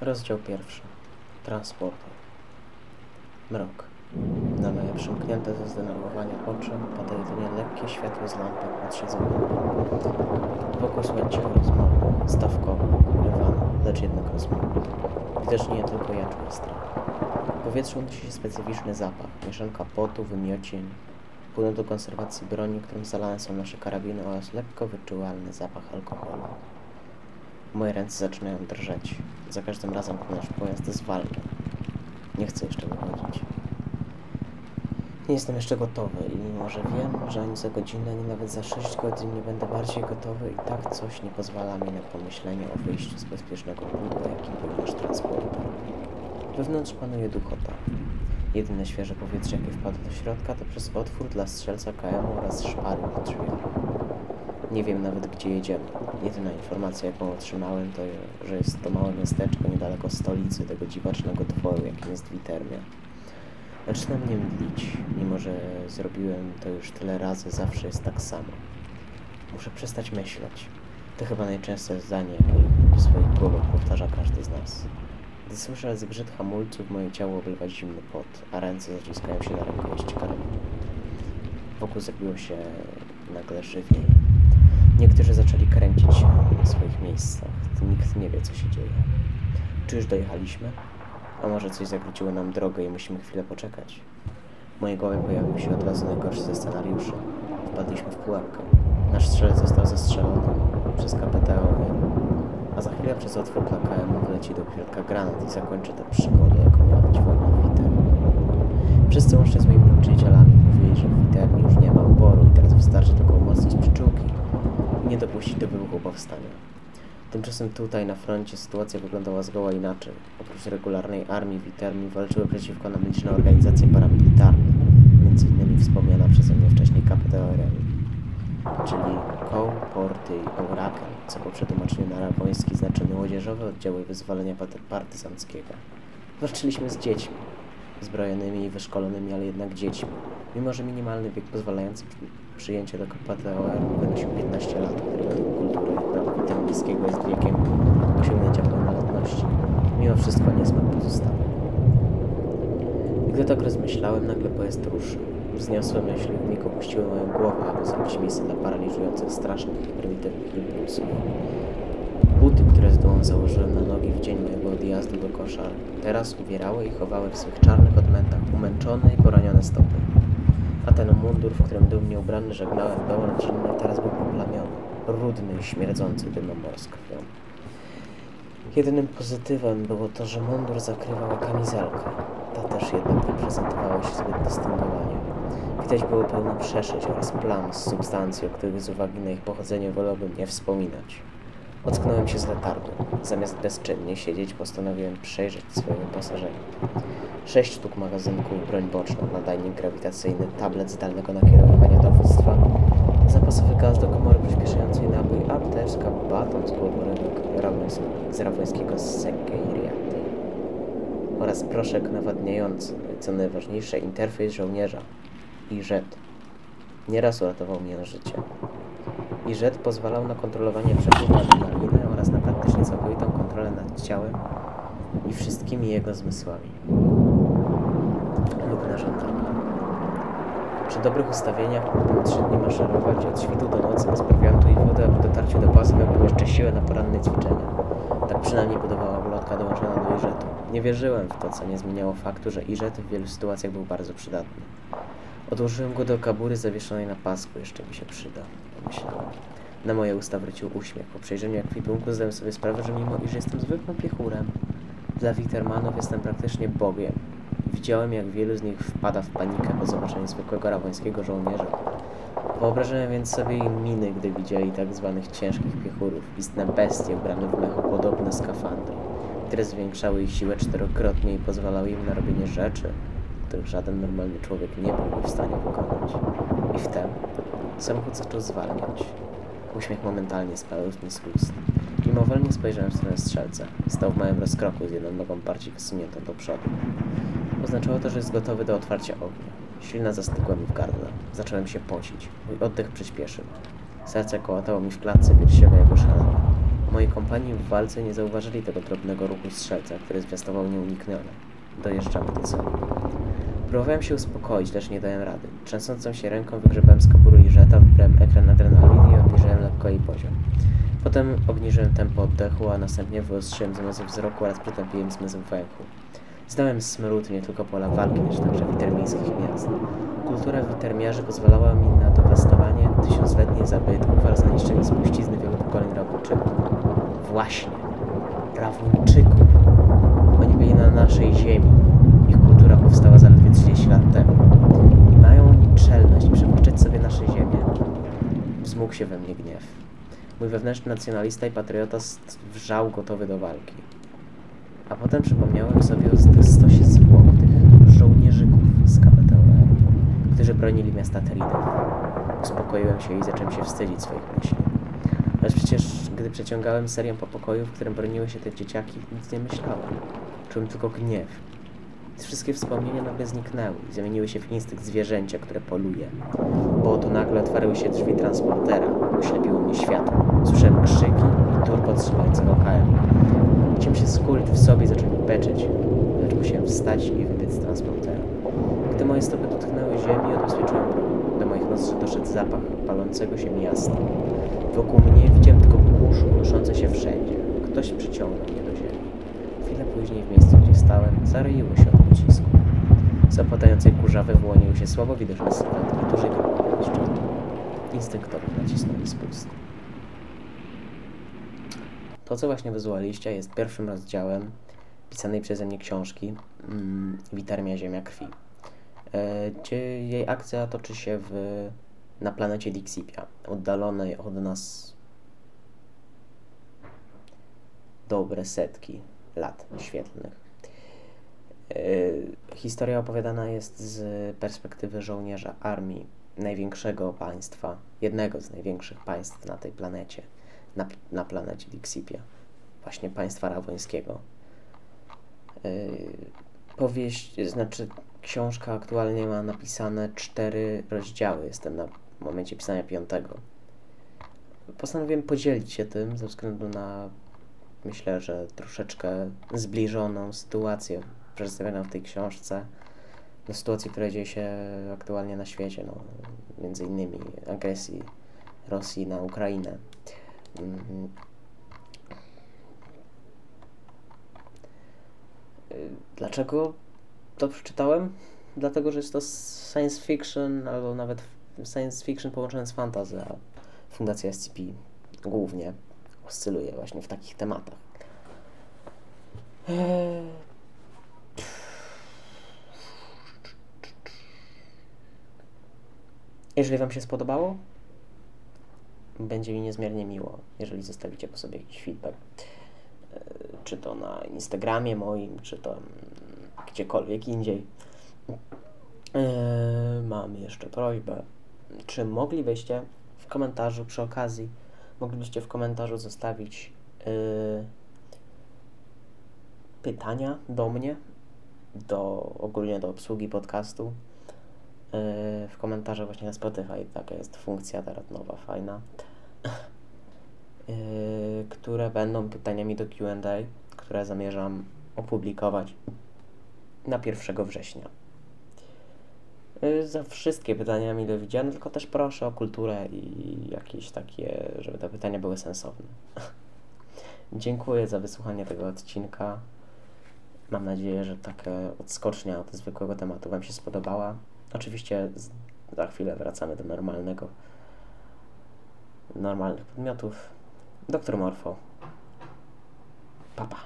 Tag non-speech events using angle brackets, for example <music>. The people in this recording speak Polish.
Rozdział pierwszy. Transporter. Mrok. Na moje przymknięte ze zdenerwowania oczy pada jedynie lekkie światło z lampy nad siedzeniem. Wokół słychać cicho rozmowy, stawkowe, ukrywane, lecz jednak rozmowy. Widocznie nie tylko ja czuję strach. W powietrzu unosi się specyficzny zapach, mieszanka potu, wymiocień, płynu do konserwacji broni, którym zalane są nasze karabiny oraz lekko wyczuwalny zapach alkoholu. Moje ręce zaczynają drżeć. Za każdym razem, gdy nasz pojazd zwalnia. Nie chcę jeszcze wychodzić. Nie jestem jeszcze gotowy i mimo, że wiem, że ani za godzinę, ani nawet za 6 godzin nie będę bardziej gotowy, i tak coś nie pozwala mi na pomyślenie o wyjściu z bezpiecznego pudła, jakim był nasz. Wewnątrz panuje duchota. Jedyne świeże powietrze, jakie wpada do środka, to przez otwór dla strzelca KM oraz szpary na drzwiach. Nie wiem nawet, gdzie jedziemy. Jedyna informacja, jaką otrzymałem, to, że jest to małe miasteczko niedaleko stolicy tego dziwacznego tworu, jakim jest Witermia. Zaczynam mnie mdlić, mimo że zrobiłem to już tyle razy, zawsze jest tak samo. Muszę przestać myśleć. To chyba najczęstsze zdanie, jakie w swoich głowach powtarza każdy z nas. Gdy słyszę zgrzyt hamulców, moje ciało oblewa zimny pot, a ręce zaciskają się na rękojeść karabinu. Wokół zrobiło się nagle żywiej. Niektórzy zaczęli kręcić się na swoich miejscach. Nikt nie wie, co się dzieje. Czy już dojechaliśmy? A może coś zawróciło nam drogę i musimy chwilę poczekać? W mojej głowie pojawił się od razu najgorszy ze scenariuszy. Wpadliśmy w pułapkę. Nasz strzelec został zastrzelony przez KPTO, a za chwilę przez otwór dla KM wleci do środka granat i zakończy tę przygodę, jaką miała być wojna w Witermii. Wszyscy łącznie z moimi nauczycielami mówili, że w Witermii już nie ma oboru i teraz wystarczy tylko umocnić przyczółki nie dopuścić do wybuchu powstania. Tymczasem tutaj na froncie sytuacja wyglądała zgoła inaczej. Oprócz regularnej armii Witermii walczyły przeciwko nam liczne organizacje paramilitarne, innymi wspomniana przeze mnie wcześniej KPTORM, czyli Koł, Porty i Ouraken, co po przetłumaczeniu na araboński znaczy młodzieżowe oddziały wyzwolenia party- partyzanckiego. Walczyliśmy z dziećmi, zbrojonymi i wyszkolonymi, ale jednak dziećmi. Mimo, że minimalny wiek pozwalający przy, przyjęcie do KPTOR wynosił 15 lat, który według kultury brytyjskiego jest wiekiem osiągnięcia pełnoletności. Mimo wszystko niesmak pozostawał. I gdy tak rozmyślałem, nagle pojazd ruszył. Wzniosłe myśli w mig opuściły moją głowę, aby zamknąć miejsce dla paraliżujących, strasznych prymitywnych impulsów. Buty, które z dołu założyłem na nogi w dzień mojego odjazdu do koszar, teraz uwierały i chowały w swych czarnych odmętach umęczone i poranione stopy. A ten mundur, w którym dumnie ubrany żegnałem dom rodzinny, teraz był poplamiony, brudny i śmierdzący dymomor z krwią. Jedynym pozytywem było to, że mundur zakrywał kamizelkę. Ta też jednak nie prezentowała się zbyt dystyngowanie. Widać było pełno przeszyć oraz plam z substancji, o których z uwagi na ich pochodzenie wolałbym nie wspominać. Ocknąłem się z letargu. Zamiast bezczynnie siedzieć, postanowiłem przejrzeć swoje wyposażenie. Sześć sztuk magazynków, broń boczną, nadajnik grawitacyjny, tablet zdalnego nakierowywania dowództwa, zapasowy gaz do komory przyspieszającej nabój, apteczka, baton z rawońs- z rawońskiego Sekkeiriaty oraz proszek nawadniający, co najważniejsze, interfejs żołnierza, IZ. Nieraz uratował mi życie. IZ pozwalał na kontrolowanie przepływu adrenaliny oraz na praktycznie całkowitą kontrolę nad ciałem i wszystkimi jego zmysłami. Lub na żądanie. Przy dobrych ustawieniach mógłbym trzy dni maszerować od świtu do nocy bez prowiantu i wody, a po dotarciu do bazy miałbym jeszcze siłę na poranne ćwiczenia. Tak przynajmniej budowała ulotka dołączona do Iżetu. Nie wierzyłem w to, co nie zmieniało faktu, że Iżet w wielu sytuacjach był bardzo przydatny. Odłożyłem go do kabury zawieszonej na pasku, jeszcze mi się przyda, Na moje usta wrócił uśmiech. Po przejrzeniu ekwipunku zdałem sobie sprawę, że mimo iż jestem zwykłym piechurem, dla Wittermanów jestem praktycznie bogiem. Widziałem, jak wielu z nich wpada w panikę po zobaczeniu zwykłego rawońskiego żołnierza. Wyobrażałem więc sobie ich miny, gdy widzieli tak zwanych ciężkich piechurów, istne bestie ubrane w mechopodobne skafandry, które zwiększały ich siłę czterokrotnie i pozwalały im na robienie rzeczy, których żaden normalny człowiek nie byłby w stanie wykonać. I wtem samochód zaczął zwalniać. Uśmiech momentalnie spadł mi z ust. Mimowolnie spojrzałem w stronę strzelca. Stał w małym rozkroku z jedną nogą bardziej wysuniętą do przodu. Oznaczało to, że jest gotowy do otwarcia ognia. Ślina zastygła mi w gardle. Zacząłem się pocić. Mój oddech przyspieszył. Serce kołatało mi w klatce piersiowej jak oszalałe. Moi kompanii w walce nie zauważyli tego drobnego ruchu strzelca, który zwiastował nieuniknione. Dojeżdżamy do celu. Próbowałem się uspokoić, lecz nie dałem rady. Trzęsącą się ręką wygrzebałem z kabury i żeta, wybrałem ekran adrenaliny i obniżyłem lekko jej poziom. Potem obniżyłem tempo oddechu, a następnie wyostrzyłem zmysł wzroku oraz przytępiłem zmysł węchu. Znałem smród nie tylko pola walki, lecz także witermińskich miast. Kultura witermiarzy pozwalała mi na dewastowanie tysiącletnich zabytków oraz na niszczenie spuścizny wielu pokoleń Rawończyków. Właśnie, Rawończyków. Oni byli na naszej ziemi. Ich kultura powstała zaledwie 30 lat temu. I mają oni czelność przywłaszczać sobie nasze ziemię. Wzmógł się we mnie gniew. Mój wewnętrzny nacjonalista i patriota wrzał gotowy do walki. A potem przypomniałem sobie o tych stosie zwłok, tych żołnierzyków z KPTOR, którzy bronili miasta Teridew. Uspokoiłem się i zacząłem się wstydzić swoich myśli. Lecz przecież, gdy przeciągałem serię po pokoju, w którym broniły się te dzieciaki, nic nie myślałem. Czułem tylko gniew. Wszystkie wspomnienia nagle zniknęły i zamieniły się w instynkt zwierzęcia, które poluje. Bo oto nagle otwarły się drzwi transportera, oślepiło mnie światło. Słyszałem krzyki i turkot trzymającego KM. Chciałem się skulić w sobie i zacząć beczeć, lecz musiałem wstać i wybiec z transportera. Gdy moje stopy dotknęły ziemi, odbezpieczyłem. Do moich nozdrzy doszedł zapach palącego się miasta. Wokół mnie widziałem tylko kurz unoszące się wszędzie. Ktoś przyciągnął mnie do ziemi. Chwilę później w miejscu, gdzie stałem, zaroiło się pocisku. Z opadającej kurzawy wyłoniły się słabo widoczne sylwetki dużej grupy mężczyzn. Instynktownie nacisnąłem spust. To, co właśnie wysłuchaliście, jest pierwszym rozdziałem pisanej przeze mnie książki mm, Witarmia Ziemia Krwi. E, gdzie jej akcja toczy się w, na planecie Dixipia, oddalonej od nas dobre setki lat świetlnych. E, historia opowiadana jest z perspektywy żołnierza armii największego państwa, jednego z największych państw na tej planecie, na, na planecie Dixipia, właśnie państwa rawońskiego. Yy, powieść, znaczy książka aktualnie ma napisane cztery rozdziały, jestem na momencie pisania piątego. Postanowiłem podzielić się tym ze względu na, myślę, że troszeczkę zbliżoną sytuację przedstawioną w tej książce do sytuacji, która dzieje się aktualnie na świecie, no, między innymi agresji Rosji na Ukrainę. Y, Dlaczego to przeczytałem? Dlatego, że jest to science fiction, albo nawet science fiction połączone z fantasy, a Fundacja SCP głównie oscyluje właśnie w takich tematach. Eee, Jeżeli Wam się spodobało, będzie mi niezmiernie miło, jeżeli zostawicie po sobie jakiś feedback. E, Czy to na Instagramie moim, czy to gdziekolwiek indziej. E, Mam jeszcze prośbę. Czy moglibyście w komentarzu przy okazji, moglibyście w komentarzu zostawić e, pytania do mnie, do ogólnie do obsługi podcastu w komentarzach właśnie na Spotify. Taka jest funkcja teraz nowa, fajna. Yy, które będą pytaniami do QA, które zamierzam opublikować na 1 września. Yy, za wszystkie pytania mile widziane, tylko też proszę o kulturę i jakieś takie, żeby te pytania były sensowne. <laughs> Dziękuję za wysłuchanie tego odcinka. Mam nadzieję, że taka odskocznia od zwykłego tematu Wam się spodobała. Oczywiście za chwilę wracamy do normalnego, normalnych podmiotów. Doktor Morfo. Papa.